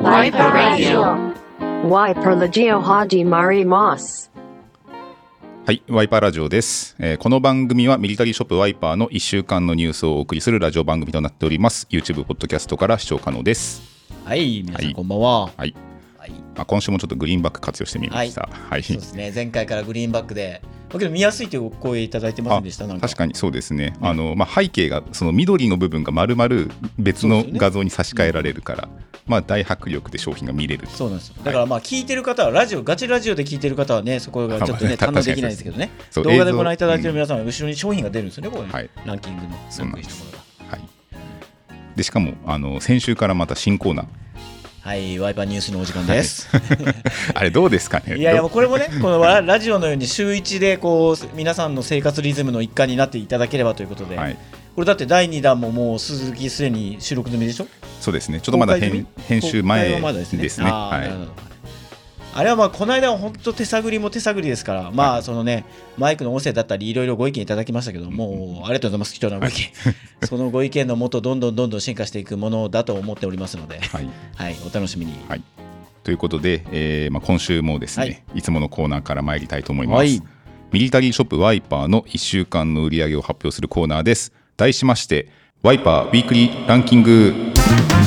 Wiper Radio. Wiper Legio Haji Mari Moss. はい、ワイパーラジオです、えーこの番組はミリタリーショップワイパーの1週間のニュースをお送りするラジオ番組となっております。YouTube、ポッドキャストから視聴可能です。はい、皆さはいんこんばんは。はい、はい、まあ、今週もちょっとグリーンバック活用してみました。はい、そうですね。前回からグリーンバックで、だけど見やすいというお声いただいてませんでした？確かにそうですね、あのまあ、背景がその緑の部分が丸々別の画像に差し替えられるから、まあ、大迫力で商品が見れる。そうなんですよ。だからまあ聞いてる方はラジオガチラジオで聞いてる方はね、そこがちょっとね堪能できないんですけどね。動画でご覧いただいてる皆さん。は後ろに商品が出るんですよね。ここにはい。ランキングの。そうなんです。はい、でしかもあの先週からまた新コーナーはい、ワイパーニュースのお時間です。あれどうですかね？いやいやこれもね、このラ ラジオのように週一でこう皆さんの生活リズムの一環になっていただければということで、はい、これだって第2弾ももう鈴木すでに収録済みでしょ？そうですね。ちょっとまだ編集前ですね。ですね。はいあれはまあこの間は本当手探りも手探りですから、まあそのねマイクの音声だったりいろいろご意見いただきましたけどもうありがとうございます貴重なご意見。そのご意見のもとどんどんどんどん進化していくものだと思っておりますので はい。はいお楽しみに。はい、ということで、えーまあ、今週もですね、はい。い、つものコーナーから参りたいと思います、はい。ミリタリーショップワイパーの1週間の売り上げを発表するコーナーです。題しましてワイパーウィークリーランキング。はい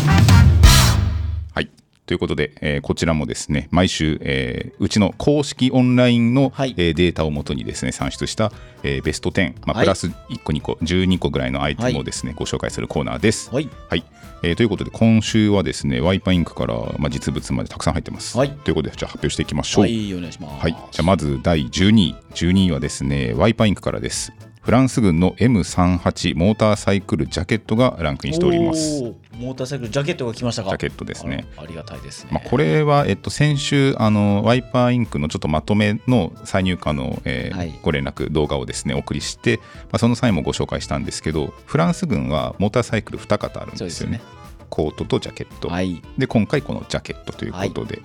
ということで、えーこちらもですね毎週、えーうちの公式オンラインの、はい。えーデータをもとにですね算出した、えーベスト10、まあ、はい。プラス1個2個12個ぐらいのアイテムをですね、ご紹介するコーナーです。はい。はい、えーということで今週はですねワイパーインクから、まあ、実物までたくさん入ってます、はい。ということでじゃあ発表していきましょう。はいお願いします。はい、じゃあまず第12位。12位はですねワイパーインクからですフランス軍の M38 モーターサイクルジャケットがランクインしております。モーターサイクルジャケットが来ましたか？ジャケットですね。ありがたいですね、まあ、これは、えっと、先週あのワイパーインクのちょっとまとめの再入荷の、えーはい。ご連絡動画をですねお送りして、まあ、その際もご紹介したんですけどフランス軍はモーターサイクル2型あるんですよね。コートとジャケット、はい。で今回このジャケットということで、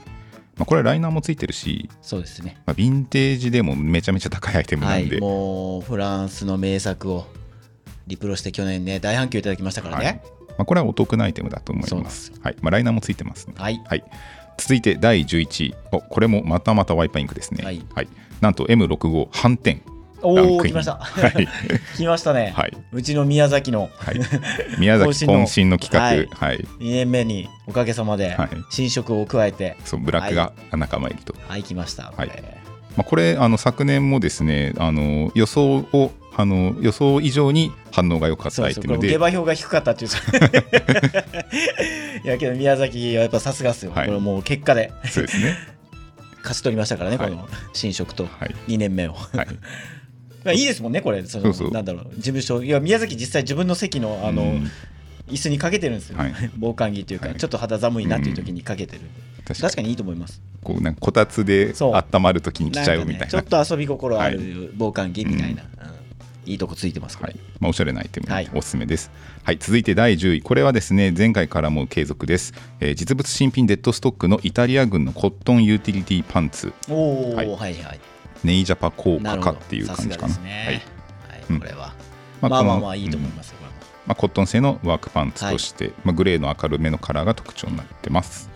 まあ、これはライナーもついてるし、そうですね。まあ、ヴィンテージでもめちゃめちゃ高いアイテムなはいんで、もうフランスの名作をリプロして去年ね大反響いただきましたからはい。ねまあ、これはお得なアイテムだと思います。はい。まあ、ライナーもついてますね。はい。はい、続いて第11位。おこれもまたまたワイパーインクですね。はい。なんと M65 反転おお来ました、はい。来ましたね、はい、うちの宮崎の。はい、宮崎 渾身の企画、ははい。い2年目におかげさまではい。新色を加えて。そうブラックが仲間入りと、はい来ました、はい。これまあ、これあの昨年もですねあの予想をあの予想以上に反応が良かったアイテムで。下馬評が低かったっていう。いやけど宮崎はやっぱさすがっすよ、はい。これもう結果で。そうですね。勝ち取りましたからね、はい。この新色とはい。2年目を、はい。まあいいですもんねこれ。そのそうそう。なんだろう。事務所。いや宮崎実際自分の席のあの、うん。椅子にかけてるんですよ、はい。防寒着っていうか、はい。ちょっと肌寒いなっていう時にかけてる、確か確かにいいと思います。こうなんかこたつで温まるときに着ちゃうみたいな。ね、ちょっと遊び心あはる防寒着みたいな、うん。いいとこついてますはい。まあ、おしゃれなアイテム、はい。おすすめです、はい、続いて第10位。これはですね前回からも継続です、えー実物新品デッドストックのイタリア軍のコットンユーティリティパンツ。おお、ははいい、はいはいネイジャパ効果かっていうさ感じかな。すがですね、はい。はいうん。これは、まあまあまあまあいいと思います、これも。まあ、コットン製のワークパンツとして、まあ、グレーの明るめのカラーが特徴になってます、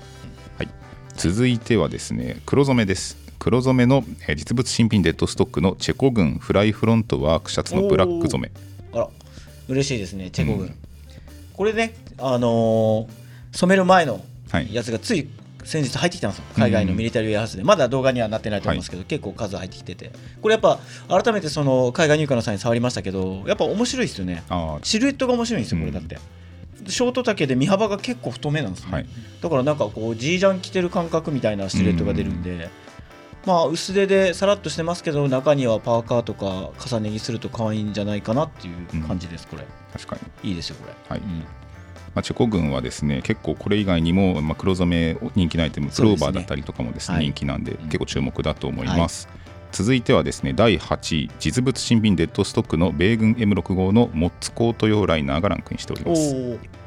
はい、続いてはですね黒染めです。黒染めのえー実物新品デッドストックのチェコ軍フライフロントワークシャツのブラック染め。あら嬉しいですねチェコ軍、うん。これねあのー染める前のはい。やつがつい先日入ってきたんですよ。海外のミリタリーウェアハウスで、まだ動画にはなってないと思いますけど、結構数入ってきてて。これやっぱ改めてその海外入荷の際に触りましたけどやっぱ面白いですよね。あシルエットが面白いんですよこれだって、ショート丈で身幅が結構太めなんですね、はい。だからなんかこうジージャン着てる感覚みたいなシルエットが出るんで、まあ薄手でさらっとしてますけど中にはパーカーとか重ね着すると可愛いんじゃないかなっていう感じですこれ、確かに。いいですよこれ。はい。うんまあ、チェコ軍はですね結構これ以外にも、まあ、黒染め人気のアイテムクローバーだったりとかもですねはい。人気なんで、ん。結構注目だと思います、続いてはですね第8位実物新品デッドストックの米軍 M65 のモッツコート用ライナーがランクインしておりおます。お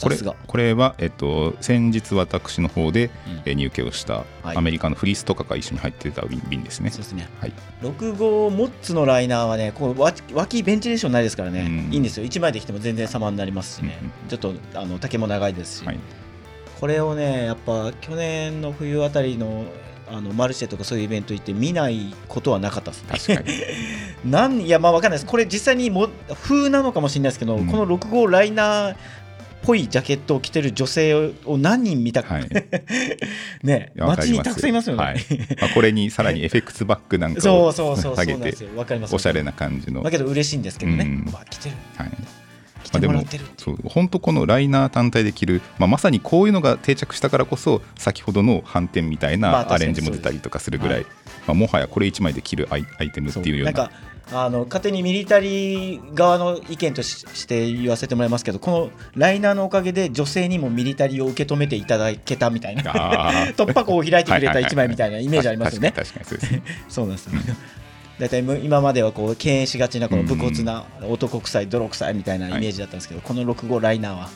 これこれは、えっと、先日私の方で、うん。えー入居をしたはい。アメリカのフリースとかが一緒に入ってた瓶瓶ですね、そうですね。はい、6号モッツのライナーはねこう脇脇ベンチレーションないですからね、うん。いいんですよ。1枚できても全然様になりますしね、うんうん。ちょっとあの丈も長いですし、はい。これをねやっぱ去年の冬あたりのあのマルシェとかそういうイベント行って見ないことはなかったですね。確かに。なんいやまあわかんないです。これ実際にも風なのかもしれないですけど、うん。この6号ライナーっぽいジャケットを着てる女性を何人見たか、はい。ね街にたくさんいますよね。はい。まあ、これにさらにエフェクツバックなんかそをうそうそうそう下げておしゃれな感じの、だけど嬉しいんですけどね、うん。わ着てる。はい。着まあ、でもそう本当このライナー単体で着る、まあ、まさにこういうのが定着したからこそ先ほどの反転みたいなアレンジも出たりとかするぐらい、まあ、もはやこれ1枚で着るアイアイテムっていうようなあの勝手にミリタリー側の意見としして言わせてもらいますけどこのライナーのおかげで女性にもミリタリーを受け止めていただけたみたいな突破口を開いてくれたはいはいはい一枚みたいなイメージありますよね。そうなんですよ。大体む今まではこう敬遠しがちなこの武骨な男臭い泥臭いみたいなイメージだったんですけど、この6号ライナーは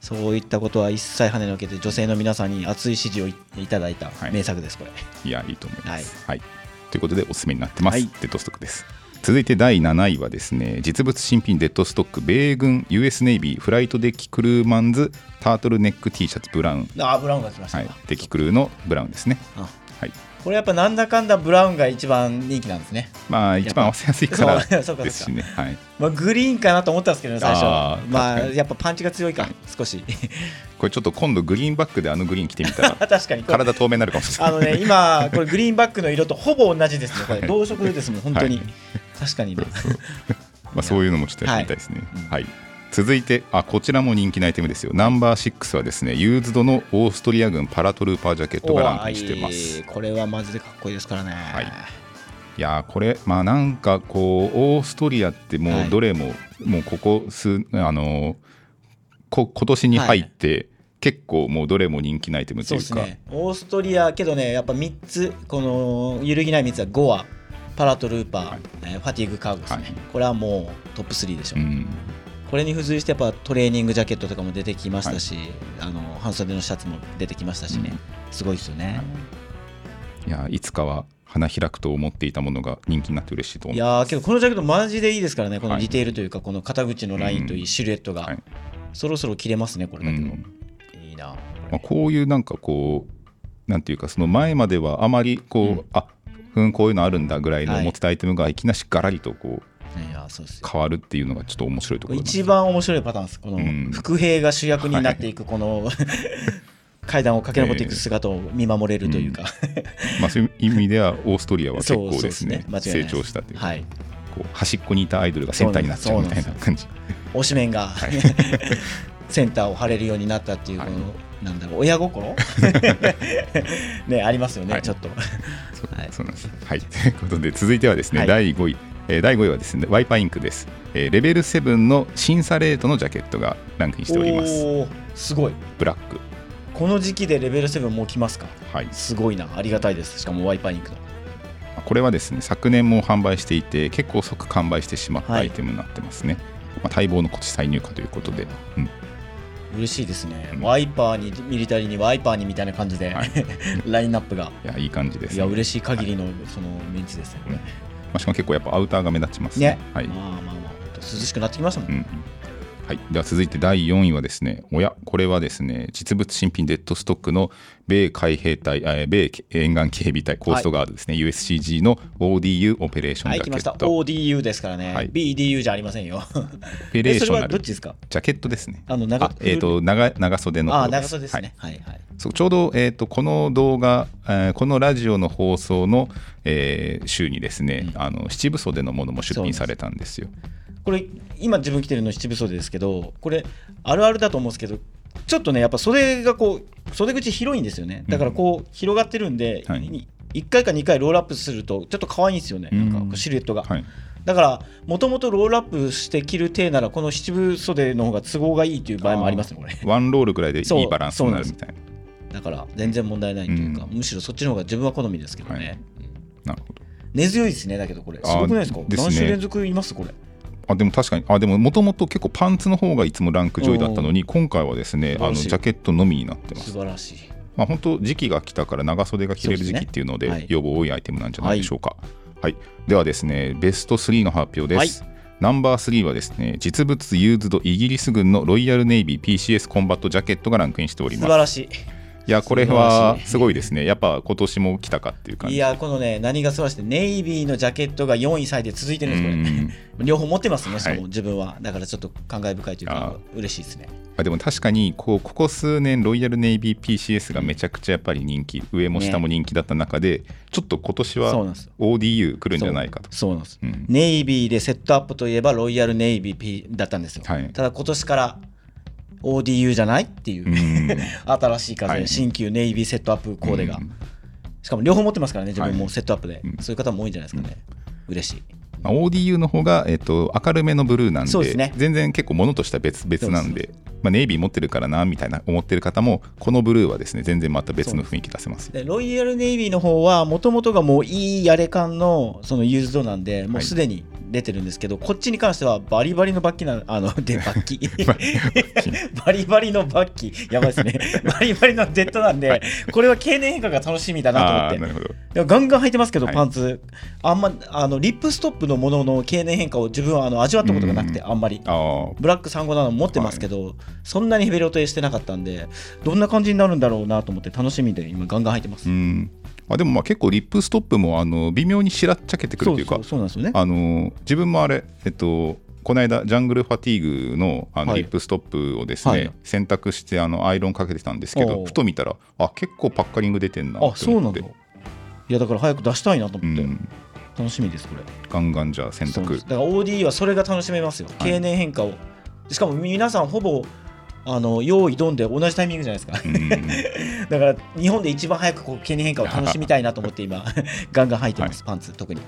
そういったことは一切跳ねのけて女性の皆さんに熱い支持をいいただいたはい名作ですこれ。い。やいいと思います、はい。ということでおすすめになってます、はい。デッドストックです続いて第7位はですね実物新品デッドストック米軍 US ネイビーフライトデッキクルーマンズタートルネック T シャツブラウン、あーブラウンが来ましたか。はい、デッキクルーのブラウンですね。あはいこれやっぱなんだかんだブラウンが一番人気なんですね。まあ一番合わせやすいから ですしね。はい。まあ、グリーンかなと思ったんですけどね最初あーまあやっぱパンチが強いか少し。これちょっと今度グリーンバックであのグリーン着てみたら。確かに体透明になるかもしれない。あのね今これグリーンバックの色とほぼ同じですねこれはい同色ですもん本当に、はい。確かにね。まあ、そういうのもちょっとやってみたいですね。ははいい、続いてあこちらも人気なアイテムですよ。ナンバー6はですねユーズドのオーストリア軍パラトルーパージャケットがランクインしてまおすーこれはマジでかっこいいですからね、はい。いやーこれまあなんかこうオーストリアってもはい。うどれも、もうここ数あのーこ今年に入って、結構もうどれも人気なアイテムというか。ね。オーストリアけどねやっぱ3つこの揺るぎない3つはゴアパラトルーパー、はい。えーファティーグカーゴですね、はい。これはもうトップ3でしょ。う、うんこれに付随してやっぱトレーニングジャケットとかも出てきましたし、あの半袖のシャツも出てきましたしね、すごいですよね、い。やーいつかは花開くと思っていたものが人気になって嬉しいと思いうやーけどこのジャケットマジでいいですからね。このはい。ディテールというかこの肩口のラインというん。いシルエットが、はい。そろそろ切れますねこれだけど、うん。いいな。まあ、こういうなんかこうなんていうかその前まではあまりこう、うん。あふんこういうのあるんだぐらいのはい。持ってたアイテムがいきなしガラリとこう変わるっていうのがちょっと面白いところ一番面白いパターンです。このうん。伏兵が主役になっていくこの、階段を駆け上っていく姿を見守れるというか、まあ、そういう意味ではオーストリアは結構ですねね。成長したというか、はい。こう端っこにいたアイドルがセンターになっちゃうみたいな感じ。推しメンが、センターを張れるようになったっていうこの、はいなんだろう親心？ねありますよね、はい。ちょっと。そうはい。そうなんです。はい。ということで続いてはですね、はい。第5位えー第5位はですねワイパーインクです、えーレベル7の審査レートのジャケットがランクインしております。おーすごい。ブラック。この時期でレベル7もう来ますか？はい。すごいな。ありがたいです。しかもワイパーインクのこれはですね昨年も販売していて結構即完売してしまったはい。アイテムになってますね、まあ、待望の今年再入荷ということで、うん。嬉しいですね、うん。ワイパーにミリタリーにワイパーにみたいな感じで、はい。ラインナップが。いやいい感じです、ね。いや嬉しい限りのそのメンツですね。これまあ、しかも結構やっぱアウターが目立ちますね。はい。まあまあまあ涼しくなってきましたもん、うんはい、では続いて第4位はですね、おや、これはですね、実物新品デッドストックの米海兵隊、えー米沿岸警備隊コーストガードですね、USCG の ODU オペレーションはい来ました。ジャケット。ODU ですからね、はい。BDU じゃありませんよ。オペレーショナルどっちですか？ジャケットですね。あの長あえー、と長長袖のあ方長袖ですはい。ねはいはい。そうちょうど、えー、とこの動画、えーこのラジオの放送の、えー週にですね、あの七分袖のものも出品されたんですよ。これ今自分着てるの七分袖ですけどこれあるあるだと思うんですけどちょっとねやっぱ袖がこう袖口広いんですよね。だからこう広がってるんで、はい。に1回か2回ロールアップするとちょっと可愛いんですよね。なんかシルエットが、はい、だからもともとロールアップして着る体ならこの七分袖の方が都合がいいという場合もありますねこれ。ワンロールぐらいでいいバランスになるみたいな。だから全然問題ないというか、うんむしろそっちの方が自分は好みですけどね、はいなるほど。根強いですねだけどこれ。すあごくないですか？何週連続います？これあでも確かに。あでももともと結構パンツの方がいつもランク上位だったのに今回はですねあのジャケットのみになってます。素晴らしい。まあ本当時期が来たから長袖が着れる時期っていうので要望多いアイテムなんじゃないでしょうか。はい、ではですねベスト3の発表です、ナンバー3はですね実物ユーズドイギリス軍のロイヤルネイビー PCS コンバットジャケットがランクインしております。素晴らしいいやこれはすごいですね。やっぱ今年も来たかっていう感じ。いやこのね何が素晴らしいネイビーのジャケットが4位3位で続いてるんですこれ。両方持ってますねしかも自分は。だからちょっと感慨深いというか嬉しいですね。あでも確かにこうここ数年ロイヤルネイビー PCS がめちゃくちゃやっぱり人気上も下も人気だった中で、ちょっと今年は ODU 来るんじゃないかと。そうなんです、うん、ネイビーでセットアップといえばロイヤルネイビー P だったんですよ、はい、ただ今年から ODU じゃないっていう 新しい風、はい、新旧ネイビーセットアップコーデが、しかも両方持ってますからね自分もセットアップで、はい、そういう方も多いんじゃないですかね、うん、嬉しい。まあ、ODU の方が、えーと、明るめのブルーなんで、ね、全然結構ものとしては別々なんでまあ、ネイビー持ってるからなみたいな思ってる方もこのブルーはですね全然また別の雰囲気出せます。でロイヤルネイビーの方はもともとがもういいやれ感のそのユーズドなんでもうすでに出てるんですけど、こっちに関してはバリバリのバッキなあので バッキ。バリバリのバッキ。やばいですね。バリバリのデッドなんで、これは経年変化が楽しみだなと思って。ガンガン履いてますけど、パンツ。あんまあのリップストップのものの経年変化を自分はあの味わったことがなくて、あんまり。ブラック357持ってますけど、そんなにヘビロテしてなかったんでどんな感じになるんだろうなと思って楽しみで今ガンガン履いてます。あでもまあ結構リップストップもあの微妙にしらっちゃけてくるというかそうなんですよね。あの自分もあれえっとこの間ジャングルファティーグのあのリップストップをですね、はい、洗濯してあのアイロンかけてたんですけどふと見たらあ結構パッカリング出てんなあそうなんだ。いやだから早く出したいなと思って、うん、楽しみですこれ。ガンガンじゃあ洗濯。だから OD はそれが楽しめますよ、経年変化をしかも皆さんほぼあの用意どんで同じタイミングじゃないですか。だから日本で一番早くこう経年変化を楽しみたいなと思って今 ガンガン履いてます、はい、パンツ特に。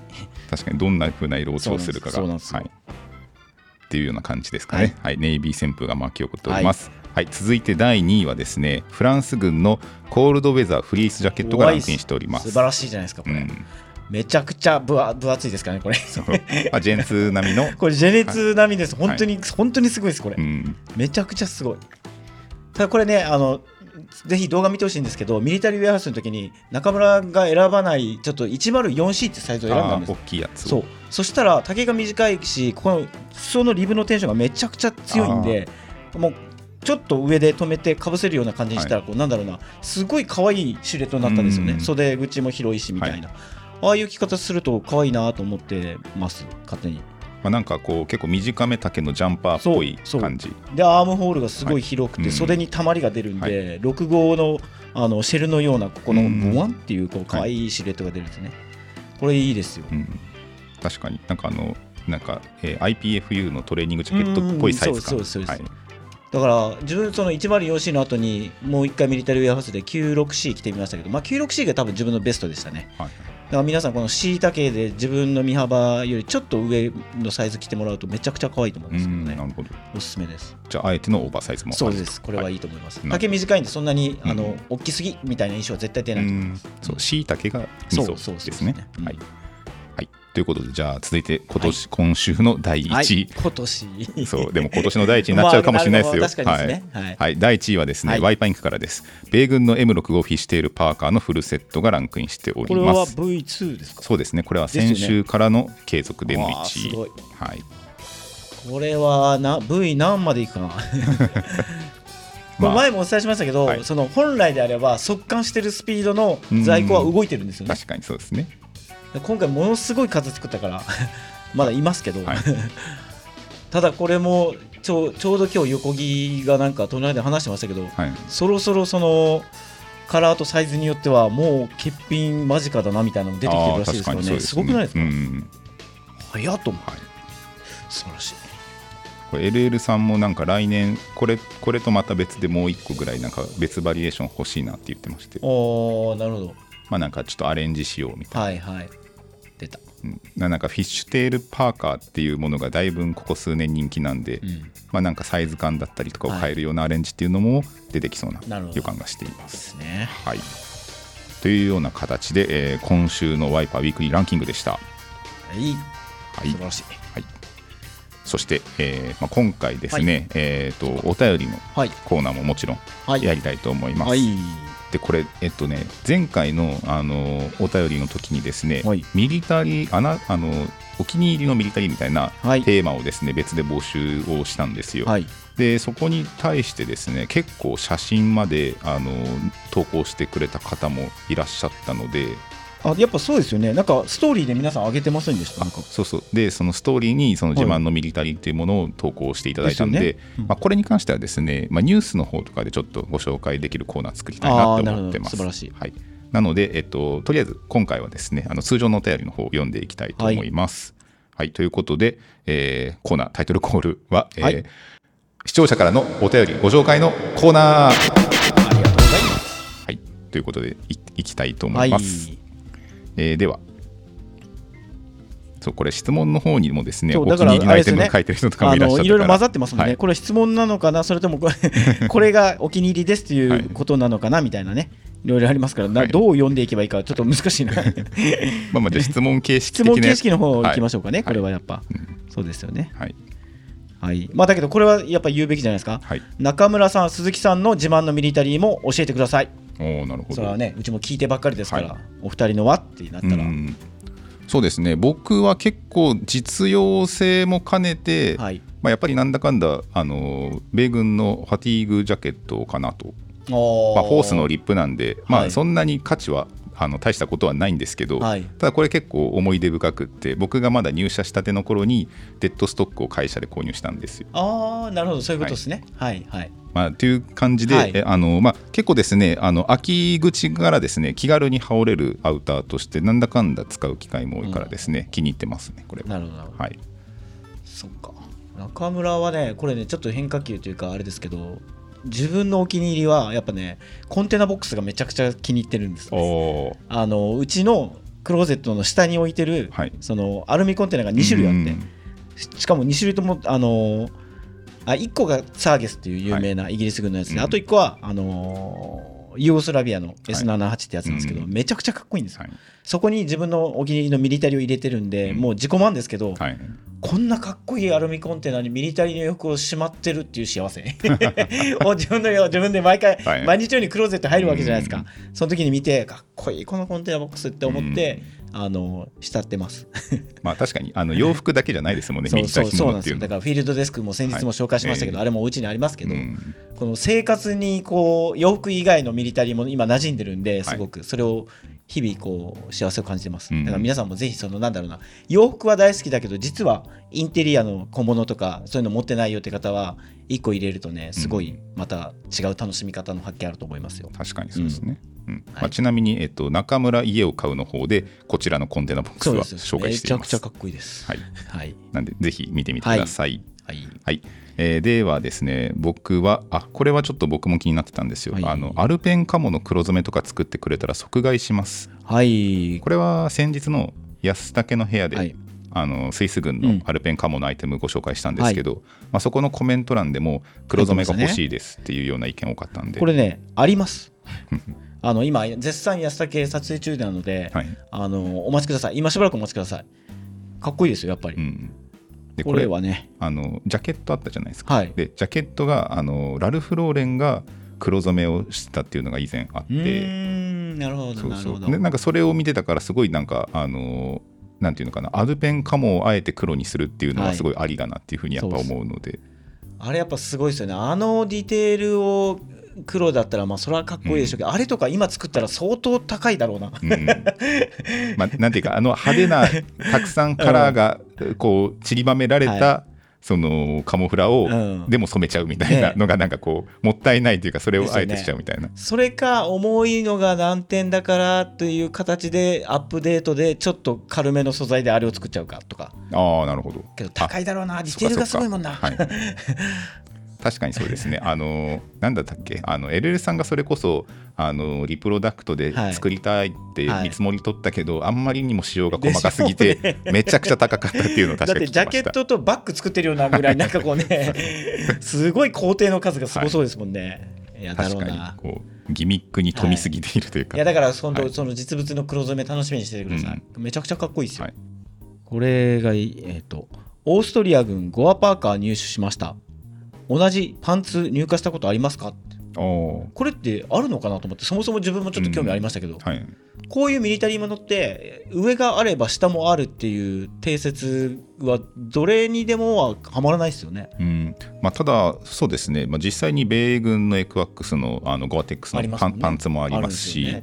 確かにどんなふうな色をするかがはい、っていうような感じですかね、はい、はい、ネイビー旋風が巻き起こっております、はい、続いて第2位はですねフランス軍のコールドウェザーフリースジャケットがランクインしております。素晴らしいじゃないですかこれ、うんめちゃくちゃ分分厚いですかね、これ。まあ、ジェネツ並みの？これ、ジェネツ並みです。はい、本当に、本当にすごいです、これ、うん。めちゃくちゃすごい。ただこれねあのぜひ動画見てほしいんですけどミリタリーウェアハウスの時に中村が選ばないちょっと 104C ってサイズを選んだんです大きいやつそう。そしたら丈が短いしこの裾のリブのテンションがめちゃくちゃ強いんでもうちょっと上で止めてかぶせるような感じにしたらこう、なんだろうなすごい可愛いシルエットになったんですよね。袖口も広いしみたいな、はい、ああいう着方すると可愛いなと思ってます勝手に。まあ、なんかこう結構短め丈のジャンパーっぽい感じ。でアームホールがすごい広くて、はい、袖にたまりが出るんで、はい、6号のあのシェルのようなここのボワンっていうこう可愛いシルエットが出るんですね、これいいですよ、うん、確かに。なんかあのなんか、えー、IPFU のトレーニングジャケットっぽいサイズ感。そうそうそう、はい。だから自分その 104C の後にもう一回ミリタリーウェアハウスで 96C 着てみましたけど、まあ、96C が多分自分のベストでしたね、はい、だから皆さんこのシータ系で自分の身幅よりちょっと上のサイズ着てもらうとめちゃくちゃ可愛いと思うんですけどね。なるほど。おすすめです。じゃああえてのオーバーサイズもそうです。これはいいと思います、はい、丈短いんでそんなにあの、大きすぎみたいな印象は絶対出ないと思います。そう。シータ系がミソですね。はいということでじゃあ続いて今年、はい、今週の第1位、はい、今年。そう。でも今年の第1位になっちゃうかもしれないですよ、まあね、はい、はい、第1位はですね、ワイパインクからです。米軍の M65 フィッシュテールパーカーのフルセットがランクインしております。これは V2 ですか？そうですね。これは先週からの継続での1位、ね、はい。これはな V 何までいくかな？まあ、前もお伝えしましたけど、はい、その本来であれば速乾してるスピードの在庫は動いてるんですよね。確かにそうですね今回ものすごい数作ったから まだいますけど、はい、ただこれもちょちょうど今日横木がなんか隣で話してましたけど、はい、そろそろそのカラーとサイズによってはもう欠品間近だなみたいなの出てきてるらしいですからね。すごくないですか、うん、早っと思う、はい、素晴らしい。これ LL さんもなんか来年これこれとまた別でもう1個ぐらいなんか別バリエーション欲しいなって言ってまして。ああなるほど。まあなんかちょっとアレンジしようみたいな。はいはい出た、うん、なんかフィッシュテールパーカーっていうものがだいぶここ数年人気なんで、うん、まあなんかサイズ感だったりとかを変えるようなアレンジっていうのも出てきそうな予感がしています。ね、はい。というような形で、えー、今週のワイパーウィークリーランキングでした。はい、はい、素晴らしい。はい。そして、えーまあ、今回ですね、はい、えーと、お便りのコーナーももちろんやりたいと思います。はい、はいでこれえっとね前回のあのお便りの時にですね、はい。ミリタリーあなあのお気に入りのミリタリーみたいなはい。テーマをですね、別で募集をしたんですよ。はい。でそこに対してですね結構写真まであの投稿してくれた方もいらっしゃったのであやっぱそうですよね。なんかストーリーで皆さん上げてませんでした？そうそう。でそのストーリーにその自慢のミリタリーっていうものを投稿していただいたんでまあ、これに関してはですね、まあ、ニュースの方とかでちょっとご紹介できるコーナー作りたいなと思ってます。素晴らしい。はい、なので、えっと、とりあえず今回はですねあの通常のお便りの方を読んでいきたいと思います。はい、ということで、えーコーナータイトルコールは、えーはい。視聴者からのお便りご紹介のコーナー、ありがとうございます。はい、ということでいいきたいと思はいいます。えーでは。そうこれ質問の方にもですねお気そうだからに入りのアイテム書いてる人とかもあいらっしゃったから。のいろいろ混ざってますもんね、はい。これ質問なのかな？それともこれこれがお気に入りですっていはい。うことなのかな？みたいなね。いろいろありますから、なはい。どう読んでいけばいいかちょっと難しいな。まあまあじゃあ 質問形式質問形式の方行きまししょうかね、はい。これはやっぱ、うんそうですよね。はい、はい。まあだけどこれはやっぱ言うべきじゃないですか、はい、中村さん鈴木さんの自慢のミリタリーも教えてくださいおおなるほど。それはねうちも聞いてばっかりですから、はい。お二人のはってなったら、うんそうですね。僕は結構実用性も兼ねて、はい。まあ、やっぱりなんだかんだあの米軍のファティーグジャケットかなと、おまあ、ホースのリップなんで、まあ、はい。そんなに価値はあの大したことはないんですけど、はい。ただこれ結構思い出深くって僕がまだ入社したての頃にデッドストックを会社で購入したんですよ。ああなるほど。そういうことですね。はいはいまあ、という感じで、はい。えあのまあ、結構ですねあの秋口からですね気軽に羽織れるアウターとしてなんだかんだ使う機会も多いからですね、気に入ってますねこれは。なるほどなるほど。はい、そっか。中村はねこれねちょっと変化球というかあれですけど自分のお気に入りはやっぱねコンテナボックスがめちゃくちゃ気に入ってるんですあのうちのクローゼットの下に置いてる、はい。そのアルミコンテナが2種類あってうん。ししかも2種類ともあのあ1個がサーゲスっていう有名なイギリス軍のやつで、うん。あと1個はあのユーゴスラビアの S78 ってやつなんですけど、うんめちゃくちゃかっこいいんですよ、はいそこに自分のお気に入りのミリタリーを入れてるんで、うん。もう自己満ですけど、はい、こんなかっこいいアルミコンテナにミリタリーの洋服をしまってるっていう幸せ。を自分のよ自分で毎回、はい。毎日のようにクローゼット入るわけじゃないですか、うん。その時に見てかっこいいこのコンテナボックスって思って、あの慕ってます。まあ確かにあの洋服だけじゃないですもんね そうそうミリタリーそうなんですよ。だからフィールドデスクも先日も紹介しましたけど、はいあれもお家にありますけど、うん。この生活にこう洋服以外のミリタリーも今馴染んでるんですごく。それを日々こう幸せを感じてます、うん。だから皆さんもぜひそのなんだろうな洋服は大好きだけど実はインテリアの小物とかそういうの持ってないよって方は1個入れるとねすごいまた違う楽しみ方の発見あると思いますよ、確かにそうですね、うん。まあ、はい。ちなみに、えっと、中村家を買うの方でこちらのコンテナボックスは紹介しています。めちゃくちゃかっこいいです。はい、はい。なんでぜひ見てみてください。はい。はい、えーではですね僕はあこれはちょっと僕も気になってたんですよ、はい。あのアルペンカモの黒染めとか作ってくれたら即買いします。はい。これは先日の安武の部屋で、はい。あのスイス軍のうん。アルペンカモのアイテムご紹介したんですけど、まあ、そこのコメント欄でも黒染めが欲しいですっていうような意見多かったんで、これねあります。あの今絶賛安武撮影中なので、はい。あのお待ちください。今しばらくお待ちください。かっこいいですよやっぱり、うん、でこれはね。あのジャケットあったじゃないですか、はい。でジャケットがあのラルフ・ローレンが黒染めをしたっていうのが以前あって。んなるほどそうそう。なるほど。でなんかそれを見てたからすごいなんかあのなんていうのかなアルペンカモをあえて黒にするっていうのはすごいありだなっていうふうにやっぱ思うので、あれやっぱすごいですよね。あのディテールを黒だったらまあそれはかっこいいでしょうけど、あれとか今作ったら相当高いだろうな。うん。まあ、なんていうかあの派手な たくさんカラーがこう散りばめられた、はそのカモフラを、うん。でも染めちゃうみたいなね。のがなんかこうもったいないというかそれをあえてしちゃうみたいな、それか重いのが難点だからという形でアップデートでちょっと軽めの素材であれを作っちゃうかとか。ああなるほど。けど高いだろうな。あディテールがすごいもんな、はい確かにそうですね。あのなんだったっけ？あの LL さんがそれこそあのリプロダクトではい。作りたいってはい。見積もり取ったけど、あんまりにも仕様が細かすぎて、めちゃくちゃ高かったっていうのを確かだってジャ聞きました。ケットとバッグ作ってるようなぐらいなんかこうねすごい工程の数がすごそうですもんね、い、やだろ確かにこうギミックに富みすぎているというか、い。やだから本当、はい。その実物の黒染め楽しみにしててください、めちゃくちゃかっこいいですよ、はい。これがいいえっ、とオーストリア軍ゴアパーカー入手しました同じパンツ入荷したことありますか？これってあるのかなと思ってそもそも自分もちょっと興味ありましたけど、はい。こういうミリタリーものって上があれば下もあるっていう定説はどれにでもははまらないですよね。うん。まあ、ただ、そうですね、まあ、実際に米軍のエクワックスのあのゴアテックスのパン,、ね。パンツもありますし、あね。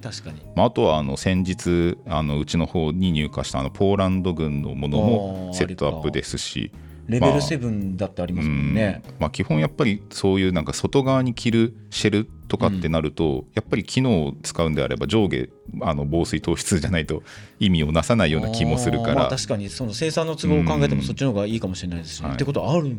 まあ、あとはあの先日あのうちの方に入荷したあのポーランド軍のものもセットアップですし、レベルまあ7だってありますうんもん。ね。まあ、基本やっぱりそういうなんか外側に着るシェルとかってなると、やっぱり機能を使うんであれば上下あの防水透湿じゃないと意味をなさないような気もするから。まあ、確かにその生産の都合を考えてもうんそっちの方がいいかもしれないですし、はいってことはある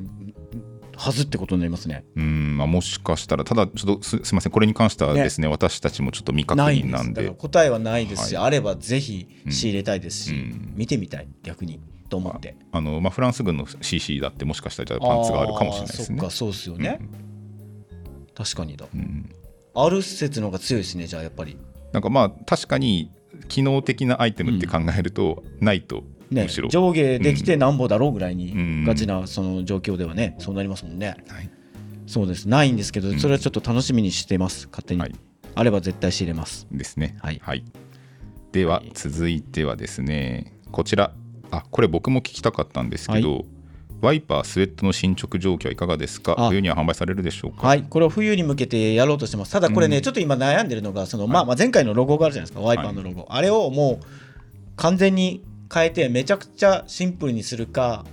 はずってことになりますね。うん、まあ、もしかしたらただちょっとすすみません。これに関してはですね私たちもちょっと未確ないんで。す認なんでだから答えはないですし、はあればぜひ仕入れたいですし、うん。見てみたい。逆にと思って。あの、まあ、フランス軍の CC だってもしかしたらパンツがあるかもしれないですね。そっかそうですよね、確かにだ。うんある説の方が強いですねじゃあやっぱり。なんかまあ確かに機能的なアイテムって考えると、ないとねむしろ、上下できてなんぼだろうぐらいにうん。ガチなその状況ではねそうなりますもんね。はい。そうです。ないんですけどん。それはちょっと楽しみにしてます。勝手に、はい。あれば絶対仕入れます。ですね。はい。では続いてはですねこちらあこれ僕も聞きたかったんですけど、ワイパースウェットの進捗状況はいかがですか？あ。冬には販売されるでしょうか？はい。これを冬に向けてやろうとしてます。ただこれね、うん。ちょっと今悩んでるのがその、まあ、まあ前回のロゴがあるじゃないですかワイパーのロゴ、あれをもう完全に変えてめちゃくちゃシンプルにするか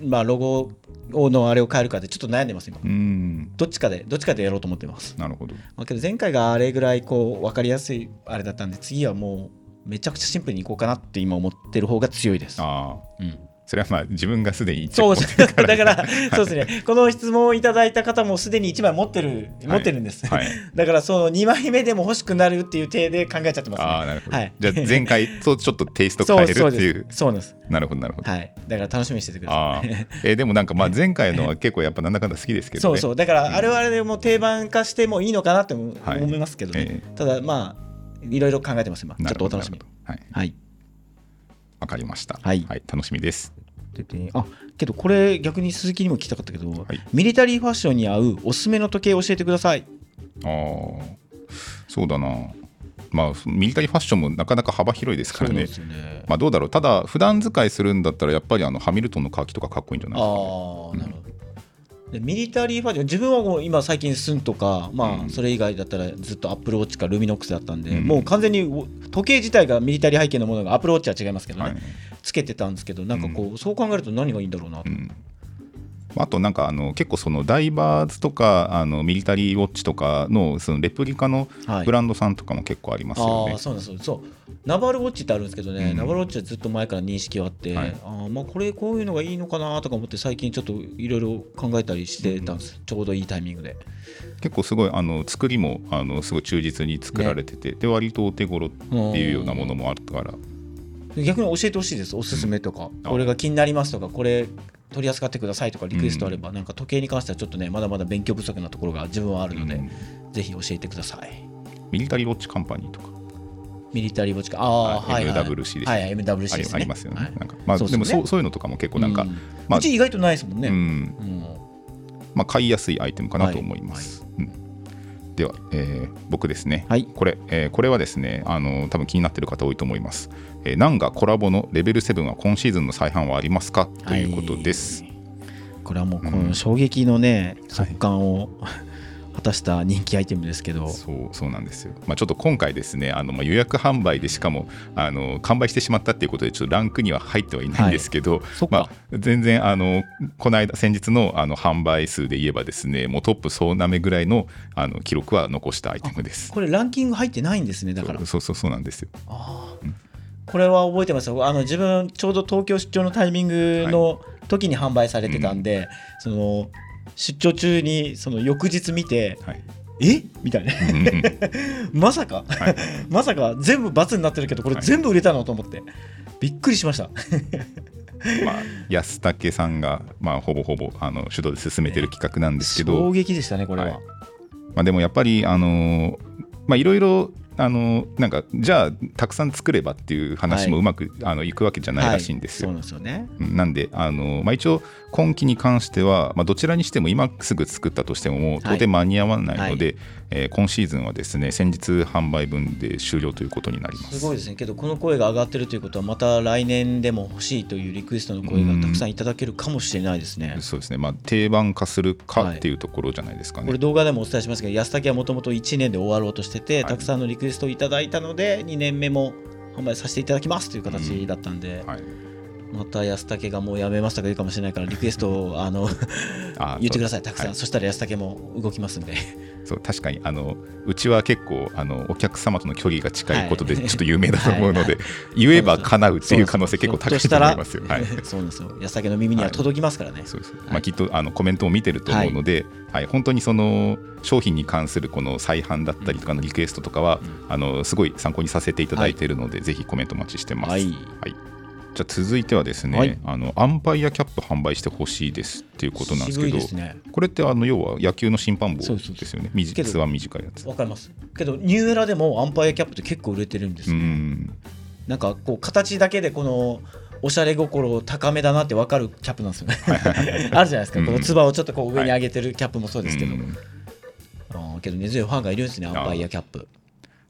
まあロゴのあれを変えるかでちょっと悩んでます今。うん。どっちかでどっちかでやろうと思ってます。なるほど。まあ、けど前回があれぐらいこう分かりやすいあれだったんで次はもうめちゃくちゃシンプルにいこうかなって今思ってる方が強いです。ああうん、それはまあ自分がすでに一そう応持ってるから だから、そうですね、この質問をいただいた方もすでに1枚持ってる、い持ってるんです。はい だから、その2枚目でも欲しくなるっていう体で考えちゃってますね。ああなるほど、はいじゃあ前回 とちょっとテイスト変えるってそうでいうすそうなんです。なるほどなるほど、はい。だから楽しみにしててください。ああえーでもなんかまあ前回のは結構やっぱなんだかんだ好きですけどねそうそう。だから、あれはあれでもう定番化してもいいのかなって思はいますけどね。えただ、まあ、いろいろ考えてます、今。ちょっとお楽しみ。はい。はい。わかりました。はい。楽しみです。あけどこれ逆に鈴木にも聞きたかったけど、はい。ミリタリーファッションに合うおすすめの時計教えてください。ああそうだな。まあミリタリーファッションもなかなか幅広いですからね。ね。まあどうだろう。ただ普段使いするんだったらやっぱりあのハミルトンのカーキとかかっこいいんじゃないあですか、ね、あなるほどでミリタリーファッション自分はもう今最近スンとかまうん。あそれ以外だったらずっとアップルウォッチかルミノックスだったんで、うん。もう完全に時計自体がミリタリー背景のものがアップルウォッチは違いますけどね、はい。つけてたんですけどなんかこう、そう考えると何がいいんだろうなと、うんあとなんかあの結構そのダイバーズとかあのミリタリーウォッチとかのそのレプリカのはい。ブランドさんとかも結構ありますよね。ああ。そうです。よそう。ナバルウォッチってあるんですけどね、うん。ナバルウォッチはずっと前から認識はあって、はい。あーまあこれこういうのがいいのかなとか思って最近ちょっといろいろ考えたりしてたんです、ちょうどいいタイミングで。結構すごいあの作りもあのすごい忠実に作られてて、で割とお手頃っていうようなものもあるから、逆に教えてほしいです。おすすめとか、あ。これが気になりますとかこれ取り扱ってくださいとかリクエストあれば、なんか時計に関してはちょっとねまだまだ勉強不足なところが自分はあるので、うん。ぜひ教えてください。ミリタリーウォッチカンパニーとか。ミリタリーウォッチか。ああはい。はいはい。MWC でしたはいはい MWC あですね。りありますよね。はい。なんか。まあ、ね。でもそうそういうのとかも結構なんか、うん。まあうち意外とないですもんね、うん。うん。まあ、買いやすいアイテムかなと思います。うん。では、えー僕ですね、はい。これ、えーこれはですね、あの多分気になってる方多いと思います。えー、ナンガコラボのレベル7は今シーズンの再販はありますか？ということです。これはもうこの衝撃のね、はい速乾を果たした人気アイテムですけど、そうそうなんですよ、まあ、ちょっと今回ですねあの、まあ、予約販売でしかもあの完売してしまったっていうことでちょっとランクには入ってはいないんですけど、そっか。まあ、全然あのこの間先日のあの販売数で言えばですねもうトップ総なめぐらいのあの記録は残したアイテムです。これランキング入ってないんですねだから。そうそうそうなんですよ。あーこれは覚えてますよ。あの自分ちょうど東京出張のタイミングの時に販売されてたんで、その出張中にその翌日見てはい。え？みたいな。まさか、はい。まさか全部×になってるけどこれはい。全部売れたのと思って。びっくりしました。まあ、安武さんが、まあ、ほぼほぼあの主導で進めてる企画なんですけど、衝撃でしたねこれは、はい。まあ、でもやっぱりあのーまあいろいろあのーなんかじゃあたくさん作ればっていう話もはい。うまく、あのいくわけじゃないらしいんですよ。はい。そうなんですよね。うん。なんであのーまあ、一応今期に関しては、まあ、どちらにしても今すぐ作ったとしてももう到底間に合わないので、えー今シーズンはですね先日販売分で終了ということになります。すごいですね。けどこの声が上がってるということはまた来年でも欲しいというリクエストの声がたくさんいただけるかもしれないですね。そうですね、まあ、定番化するかっていうところじゃないですかね。これ動画でもお伝えしますけど安武はもともと1年で終わろうとしてて、はい。たくさんのリクエストをいただいたので2年目も販売させていただきますという形だったん。で、はい、また安武がもうやめましたがいいかもしれないからリクエストをあの あ 言ってください。たくさん、はいそしたら安武も動きますんでそう確かにあのうちは結構あのお客様との距離が近いことではいちょっと有名だと思うので、は言えば叶うっていう可能性結構高いと思いますよ。はい。そうなんですよ。安武の耳には届きますからね、そうです。はい。まあ、きっとあのコメントを見てると思うので、はい。本当にその商品に関するこの再販だったりとかのリクエストとかは、あのすごい参考にさせていただいているので、ぜひコメントお待ちしてます。はいじゃあ続いてはですね、はい。あのアンパイアキャップ販売してほしいですっていうことなんですけどね。これってあの要は野球の審判棒ですよね。短けどつは短いやつ。わかります。けどニューエラでもアンパイアキャップって結構売れてるんですうよ、ん。なんかこう形だけでこのおしゃれ心高めだなって分かるキャップなんですよね。あるじゃないですか、うん。このつばをちょっとこう上に上げてるキャップもそうですけど、うん。あーけど根強いファンがいるんですねアンパイアキャップ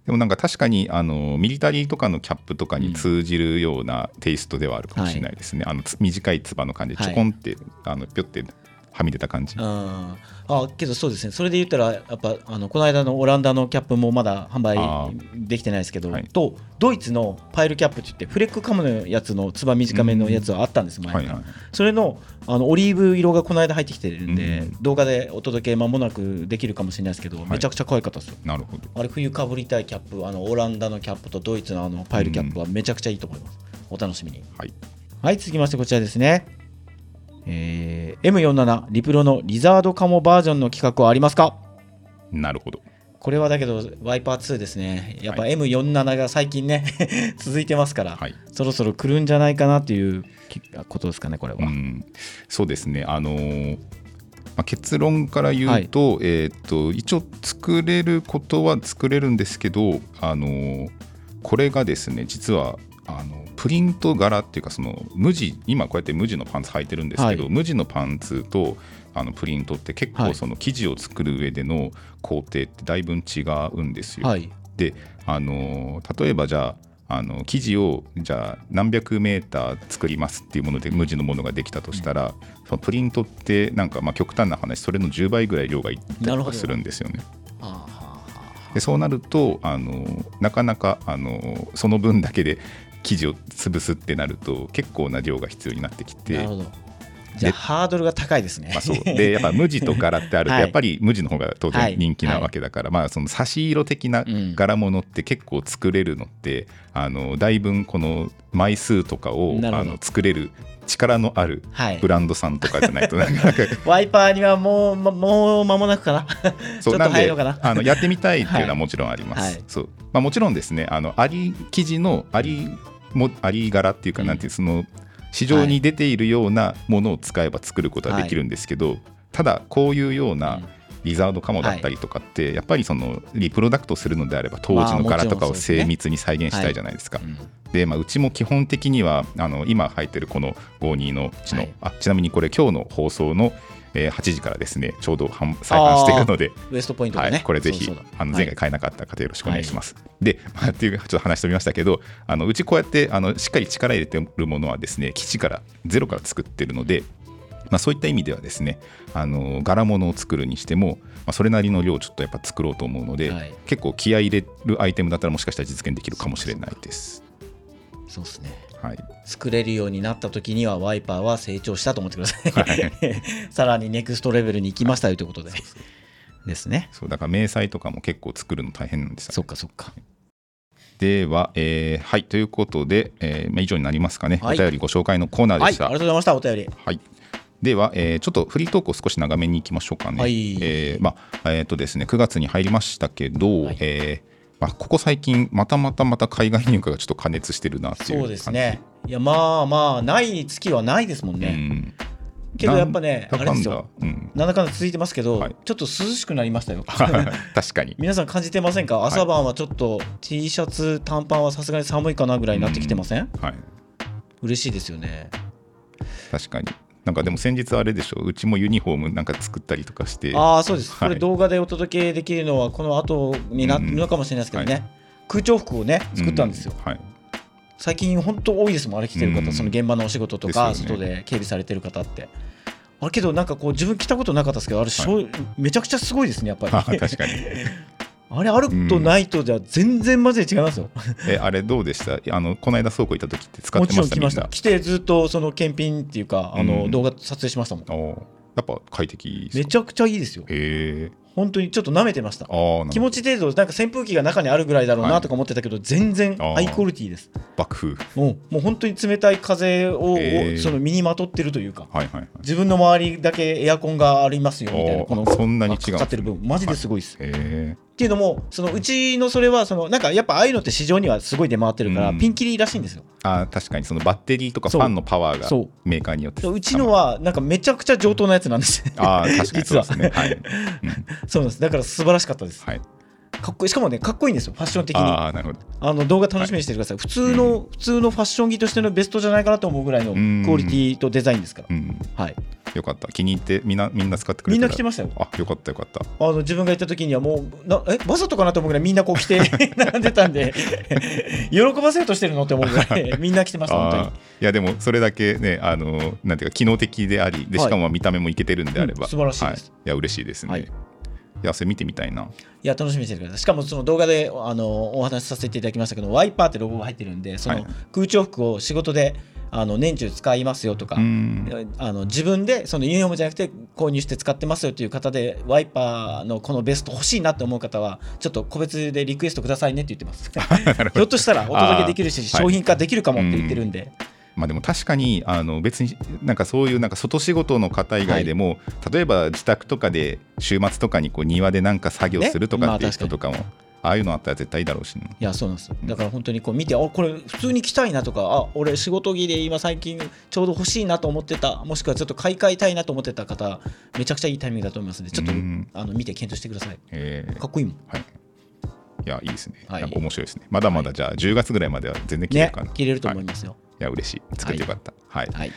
でもなんか確かにあのミリタリーとかのキャップとかに通じるようなテイストではあるかもしれないですね、あのつ短いつばの感じでちょこんって、あのぴょってはみ出た感じ、うん。あけどそうですね。それで言ったらやっぱあのこの間のオランダのキャップもまだ販あ売できてないですけど、はい。とドイツのパイルキャップって言ってフレックカムのやつのつば短めのやつはあったんです前から、はいはい。それのあのオリーブ色がこの間入ってきてるんで、うん。動画でお届け間もなくできるかもしれないですけど、めちゃくちゃ可愛かったですよ。なるほど。あれ冬かぶりたいキャップあのオランダのキャップとドイツのあのパイルキャップはめちゃくちゃいいと思います、お楽しみに。はい。はい、続きましてこちらですね。えー M47 リプロのリザードカモバージョンの企画はありますか？なるほど。これはだけどワイパー2ですね。やっぱは M47 が最近ね 続いてますから、はい。そろそろ来るんじゃないかなっていうきことですかね、これは。うん、そうですね、あのーまあ、結論から言うと,、えー、と一応作れることは作れるんですけど、あのーこれがですね実はあのプリント柄っていうかその無地今こうやって無地のパンツ履いてるんですけど、はい無地のパンツとあのプリントって結はい構その生地を作る上での工程ってだいぶ違うんですよ。はい。であの例えばじゃああの生地をじゃあ何百メーター作りますっていうもので無地のものができたとしたら、そのプリントってなんかまあ極端な話それの10倍ぐらい量がいったりとかするんですよね。でそうなるとあのなかなかあのその分だけで生地を潰すってなると結構な量が必要になってきて。あなるほど。じゃあハードルが高いですね。まあ、そう。でやっぱ無地と柄ってあると、はい。やっぱり無地の方が当はい。然人気なわけだから、まあその差し色的なうん。柄物って結構作れるのって、あのだいぶこの枚数とかをあの作れる力のあるはい。ブランドさんとかじゃないとなかなか。ワイパーにはもう、まもう間もなくかな。そう。なんで。あのやってみたいっていうのははい。もちろんあります。はい。そう。まあ、もちろんですねあのアリ生地のアリもアリ柄っていうか、うん。なんていうその市場に出ているようなものを使えば作ることはできるんですけど、ただこういうような、うん。リザードカモだったりとかって、やっぱりそのリプロダクトするのであれば当時の柄とかを精密に再現したいじゃないですか。うん。で、まあ、うちも基本的にはあの今入ってるこの52のうちの、はい。あちなみにこれ今日の放送の、えー8時からですねちょうど販再販しているのでウエストポイントがね。はい、これぜひあのはい前回買えなかった方よろしくお願いします。で、まあ、っていうちょっと話してみましたけどあのうちこうやってあのしっかり力入れてるものはですね基地からゼロから作ってるので、まあ、そういった意味ではですねあの柄物を作るにしても、まあ、それなりの量をちょっとやっぱ作ろうと思うので、はい結構気合い入れるアイテムだったらもしかしたら実現できるかもしれないです。そうですね。はい、作れるようになった時にはワイパーは成長したと思ってください。はい さらにネクストレベルに行きましたよということで。ですね。そうだから明細とかも結構作るの大変なんですよそっかそっか。では、えーはいということで、えーまあ、以上になりますかね、はいお便りご紹介のコーナーはい、でした。ありがとうございました、お便り。はい。では、えーちょっとフリートークを少し長めにいきましょうかね。はいえーまあえーとですね、9月に入りましたけど、はいえーまあ、ここ最近、またまたまた海外入荷がちょっと過熱してるなっていうそうですね。いや、まあまあ、ない月はないですもん感じ。うね。ん、けどやっぱね、あれですよ。うん、なんだかんだ続いてますけど、はいちょっと涼しくなりましたよ。確かに。皆さん感じてませんか？朝晩はちょっと T シャツ、短パンはさすがに寒いかなぐらいになってきてません、はい、嬉しいですよね。確かに。なんかでも先日あれでしょうちもユニフォームなんか作ったりとかして。ああそうです、はい。これ動画でお届けできるのはこの後になるのかもしれないですけどね、うんは空調服をね作ったんですよ、うはい。最近本当多いですもんあれ着てる方、うん。その現場のお仕事とか、外で警備されてる方って。あれけどなんかこう自分着たことなかったですけどあれ、しょうめちゃくちゃすごいですねやっぱり。あ 確かにあれあるとないとじゃ全然マジで違いますよ、えあれどうでした？あのこの間倉庫行った時って使っもてましたちろん来ました。来てずっとその検品っていうかあの、うん動画撮影しましたもん。おー。やっぱ快適めちゃくちゃいいですよ。へえ本当にちょっと舐めてました。気持ち程度なんか扇風機が中にあるぐらいだろうはない。とか思ってたけど、全然あー。ハイクオリティです。爆風。もうもう本当に冷たい風を、へー。その身にまとってるというかはいはいはい。自分の周りだけエアコンがありますよみたいなこのそんなに違うかかってる部分。マジですごいです、へえっていうのもそのうちのそれはそのなんかやっぱああいうのって市場にはすごい出回ってるから、うん。ピンキリらしいんですよ。あー確かに。そのバッテリーとかファンのパワーがメーカーによって。うちのはなんかめちゃくちゃ上等なやつなんです。あー確かにそうですね。実は。い、う んそうなんです。だから素晴らしかったです。はい、かっこいい。しかもねかっこいいんですよ。ファッション的に。ああなるほど。あの動画楽しみにしててください、普通の、普通のファッション着としてのベストじゃないかなと思うぐらいのうん。クオリティとデザインですから、うん。はい、よかった。気に入ってみんなみんな使ってくれみんたな着てましたよ。あよかったよかった。あの自分が行った時にはもうなえわざとかなと思うぐらいみんなこう着て 並んでたんで喜ばせようとしてるのって思うぐらい みんな着てました本当に。いやでもそれだけねあのなんていうか機能的でありではい。しかも見た目もいけてるんであれば、うん素晴らしいです。はい、いや嬉しいですね、はい。い、やそれ見てみたいな。いや楽しみにしててください。しかもその動画であのお話しさせていただきましたけどワイパーってロゴが入ってるんでそのはい。空調服を仕事であの年中使いますよとか、うん。あの自分でそのユニフォームじゃなくて購入して使ってますよという方でワイパーのこのベスト欲しいなって思う方はちょっと個別でリクエストくださいねって言ってます。ひょっとしたらお届けできるし商品化できるかもって言ってるんで、まあでも確かにあの別になんかそういうなんか外仕事の方以外でも、例えば自宅とかで週末とかにこう庭でなんか作業するとかっていう人とかも、ああいうのあったら絶対いいだろうしね、いやそうなんです。よだから本当にこう見てあこれ普通に着たいなとかあ俺仕事着で今最近ちょうど欲しいなと思ってたもしくはちょっと買い替えたいなと思ってた方めちゃくちゃいいタイミングだと思いますのでちょっとうん。あの見て検討してください。えー。かっこいいもん。はい。いやいいですね、はい。面白いですね。まだまだじゃあ10月ぐらいまでは全然切れねるかな、着れると思いはますよ。い、いや嬉しい。作ってよかった。はい、はい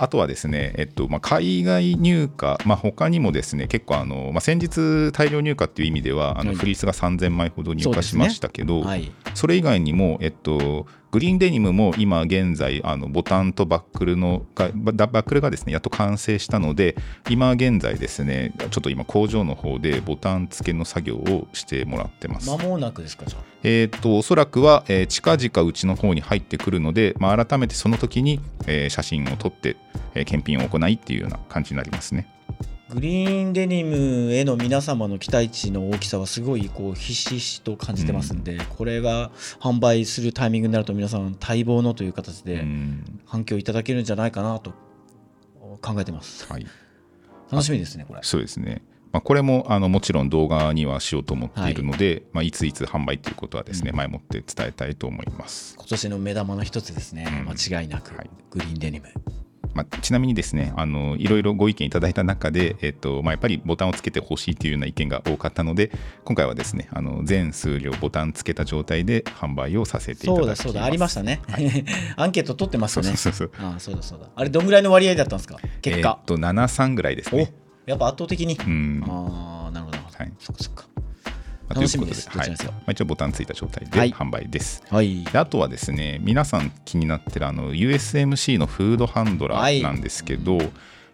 あとはですね、えっとまあ、海外入荷、まあ、他にもですね結構あの、まあ、先日大量入荷っていう意味ではあのはい。フリースが3000枚ほど入荷しましたけど、はい。それ以外にも、えっと、グリーンデニムも今現在あのボタンとバックルのがババックルがですねやっと完成したので今現在ですねちょっと今工場の方でボタン付けの作業をしてもらってます。間もなくですかじゃあえーっとおそらくは、えー近々うちの方に入ってくるので、まあ、改めてその時に、えー写真を撮って、えー検品を行いっていうような感じになりますね。グリーンデニムへの皆様の期待値の大きさはすごいこうひしひしと感じてますんで、これが販売するタイミングになると皆さん待望のという形うでん。反響いただけるんじゃないかなと考えてます。はい、楽しみですねこれ。そうですね。まあ、これもあのもちろん動画にはしようと思っているので、い。まあ、いついつ販売ということはですね、前もって伝えたいと思います。今年の目玉の一つですね、うん。間違いなく、はい。グリーンデニムまあ、ちなみにですねあのいろいろご意見いただいた中で、えっとまあ、やっぱりボタンをつけてほしいというような意見が多かったので今回はですねあの全数量ボタンつけた状態で販売をさせていただきますそうだそうだありましたね、アンケート取ってますよね。そうそうそう。ああそうだそうだ。あれどんぐらいの割合だったんですか？結果。えっ、と73ぐらいですおねやっぱ圧倒的に、うん。ああなるほど。はい。そっかそっか。まあ楽しみです。ということはい。どちらにせよまあ、一応ボタンついた状態ではい。販売です、はい。であとはですね皆さん気になってるあの USMC のフードハンドラはい。ーなんですけど、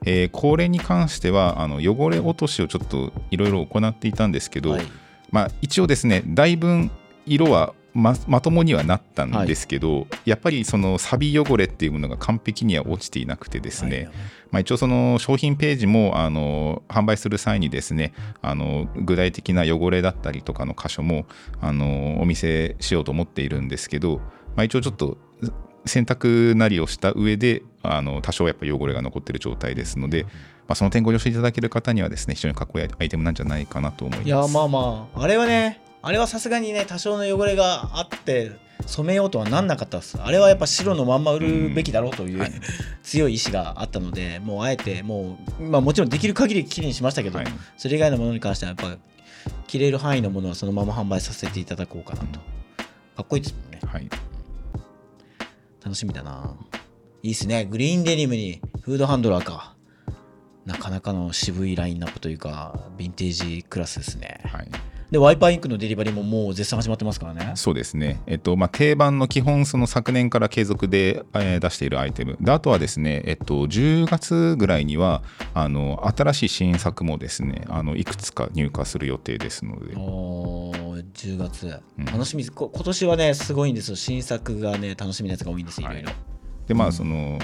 えーこれに関してはあの汚れ落としをちょっといろいろ行っていたんですけど、はい。まあ、一応ですねだいぶ色はままともにはなったんですけど、やっぱりそのサビ汚れっていうものが完璧には落ちていなくてですね、はい。まあ、一応その商品ページもあの販売する際にですねあの具体的な汚れだったりとかの箇所もあのお見せしようと思っているんですけど、まあ、一応ちょっと洗濯なりをした上であの多少やっぱ汚れが残っている状態ですので、まあ、その点ご了承いただける方にはですね非常にかっこいいアイテムなんじゃないかなと思います。いやまあまああれはねあれはさすがにね多少の汚れがあって染めようとはなんなかったです。あれはやっぱ白のまんま売るべきだろうという、はい。強い意志があったのでもうあえてもう、まあ、もちろんできる限りきれいにしましたけど、はい。それ以外のものに関してはやっぱ着れる範囲のものはそのまま販売させていただこうかなと。かっこいいですもんね。はい。楽しみだな。いいっすね。グリーンデニムにフードハンドラーか。なかなかの渋いラインナップというかヴィンテージクラスですね。はい、でワイパーインクのデリバリーももう絶賛始まってますからね。そうですね、えっとまあ、定番の基本、その昨年から継続で、えー出しているアイテム、であとはですね、えっと、10月ぐらいにはあの新しい新作もですねあのいくつか入荷する予定ですので、おー10月、うん。楽しみです。こ今年はねすごいんですよ。新作がね楽しみなやつが多いんですよい。ろいろ、でまあその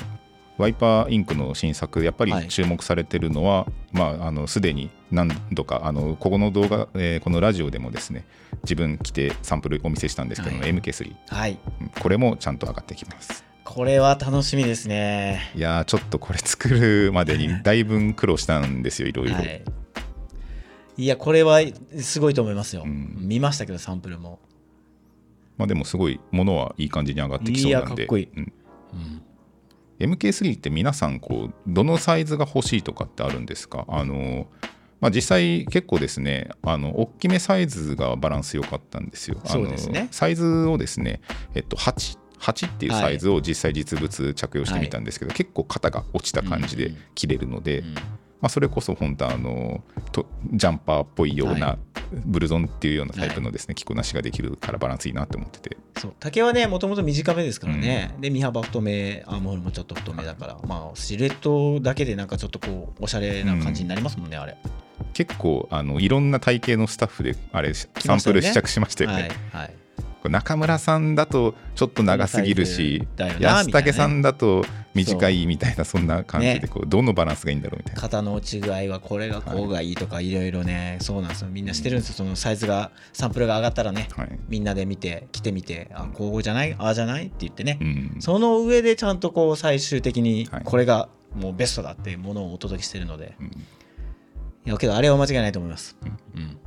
ワイパーインクの新作やっぱりはい。注目されてるのは、まああのすでに何度かあのここの動画、えーこのラジオでもですね自分来てサンプルお見せしたんですけども、はい。MK3 はい。うんこれもちゃんと上がってきます。これは楽しみですね。いやーちょっとこれ作るまでに だいぶ苦労したんですよいろいろ、はい。いやこれはすごいと思いますよ、うん。見ましたけどサンプルも、まあでもすごいものはいい感じに上がってきそうなんで。いやかっこいい。うん。うん、MK3 って皆さんこうどのサイズが欲しいとかってあるんですか？あの、まあ、実際結構ですねあの大きめサイズがバランス良かったんですよ。あのそうですね。サイズをですね、えっと、8 8っていうサイズを実際実物着用してみたんですけど、結構肩が落ちた感じで着れるので、うんまあ、それこそ本当あのとジャンパーっぽいようはなブルゾンっていうようなタイプのですね、着こなしができるからバランスいいなって思ってて。そう。丈はねもともと短めですからね、で身幅太めアームホールもちょっと太めだからまあシルエットだけでなんかちょっとこうおしゃれな感じになりますもんね、あれ。結構あのいろんな体型のスタッフであれサンプル試着しましたよね。はいはい中村さんだとちょっと長すぎるし安武さんだと短いみたいなそんな感じでねこうどのバランスがいいんだろうみたいな。肩の違いはこれがこうがいいとかいろいろね。そうなんですよ。みんなしてるんですよ。そのサイズがサンプルが上がったらねはい。みんなで見て着てみてあこうじゃない？ああじゃない？って言ってね、うん。その上でちゃんとこう最終的にはい。これがもうベストだっていうものをお届けしてるので、うん。いやけどあれは間違いないと思います、うん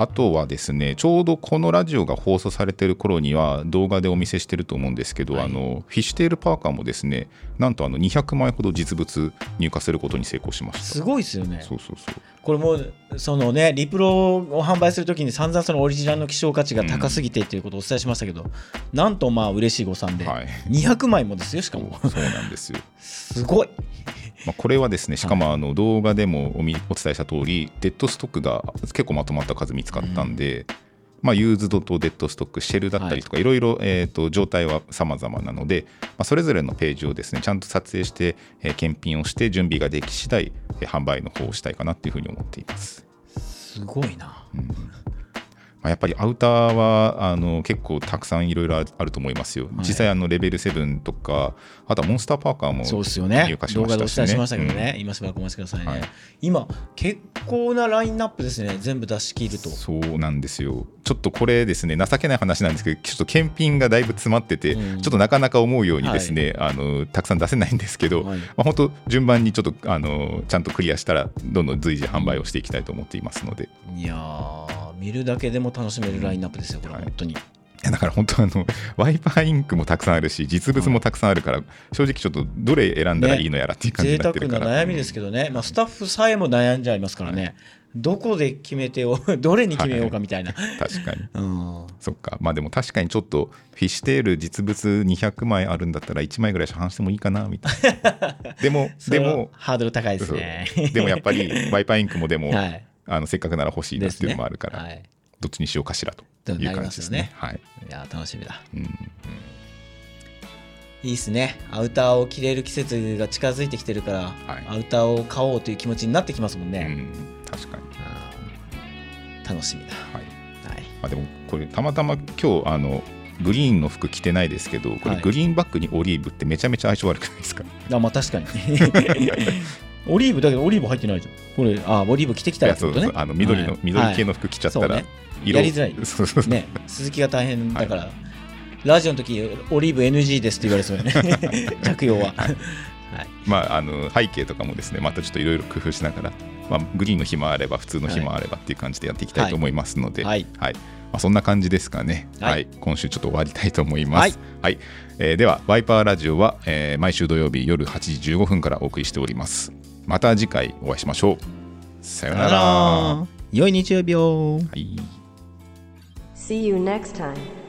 あとはですねちょうどこのラジオが放送されてる頃には動画でお見せしてると思うんですけど、はい。あのフィッシュテールパーカーもですねなんとあの200枚ほど実物入荷することに成功しました。すごいですよね。そうそうそう。これもうそのねリプロを販売するときに散々そのオリジナルの希少価値が高すぎてっていうことをお伝えしましたけど、なんとまあ嬉しい誤算で、はい。200枚もですよしかも。そうなんですよ。すごいまあ、これはですねしかもあの動画でもお見お伝えした通りデッドストックが結構まとまった数見つかったんで、まあ、ユーズドとデッドストックシェルだったりとか、い、ろいろ、えー、と状態は様々なので、まあ、それぞれのページをですねちゃんと撮影して、えー検品をして準備ができ次第、えー販売の方をしたいかなっていうふうに思っています。すごいなまあ、やっぱりアウターはあの結構たくさんいろいろあると思いますよ。実際あのレベル7とかあとはモンスターパーカーもそうですよね。入荷し動ましたしね。画でお伝えしましたけどね、うん。今しばらくお待ちくださいね、はい。今結構なラインナップですね。全部出し切ると。そうなんですよ。ちょっとこれですね情けない話なんですけどちょっと検品がだいぶ詰まってて、うん。ちょっとなかなか思うようにですね、あのたくさん出せないんですけど、はい。まあ、本当順番にちょっとあのちゃんとクリアしたらどんどん随時販売をしていきたいと思っていますので、いいやー見るだけでも楽しめるラインナップですよこれはい本当に、やだから本当あの ワイパーインクもたくさんあるし実物もたくさんあるから、正直ちょっとどれ選んだらいいのやらっていう感じ贅になって沢るから、な悩みですけどね、まあ、スタッフさえも悩んじゃいますからね、どこで決めてを どれに決めようかみたいな、確かに。うん。そっか。まあでも確かにちょっとフィッシュテール実物200枚あるんだったら1枚ぐらい市販してもいいかなみたいな。でもでもハードル高いですね。でもやっぱりワイパーインクもでも、はいあのせっかくなら欲しいなっていうのもあるから、ね。はい。どっちにしようかしらという感じですね。はい。いや楽しみだ。うん、いいっすね。アウターを着れる季節が近づいてきてるから、はい。アウターを買おうという気持ちになってきますもんね、うん、確かに、楽しみだ。はい。はい。まあ、でもこれたまたま今日あのグリーンの服着てないですけどこれはい。グリーンバックにオリーブってめちゃめちゃ相性悪くないですか、あまあ確かに オリーブだけどオリーブ入ってないじゃん。これあオリーブ着てきたいらってことね。やそうそうあの緑の、はい。緑系の服着ちゃったら、そうね色。やりづらい。ね。鈴木が大変だから、ラジオの時オリーブ NG ですって言われそうよね。着用は、はい、まあ、あの背景とかもですねまたちょっといろいろ工夫しながら、まあ、グリーンの日もあれば普通の日もあればっていう感じでやっていきたいと思いますので、はい。まあ、そんな感じですかね、はい。はい。今週ちょっと終わりたいと思います、はい。えーではワイパーラジオは、えー毎週土曜日夜8時15分からお送りしておりますまた次回お会いしましょう。さようなら。良い日曜日を。はい。See you next time.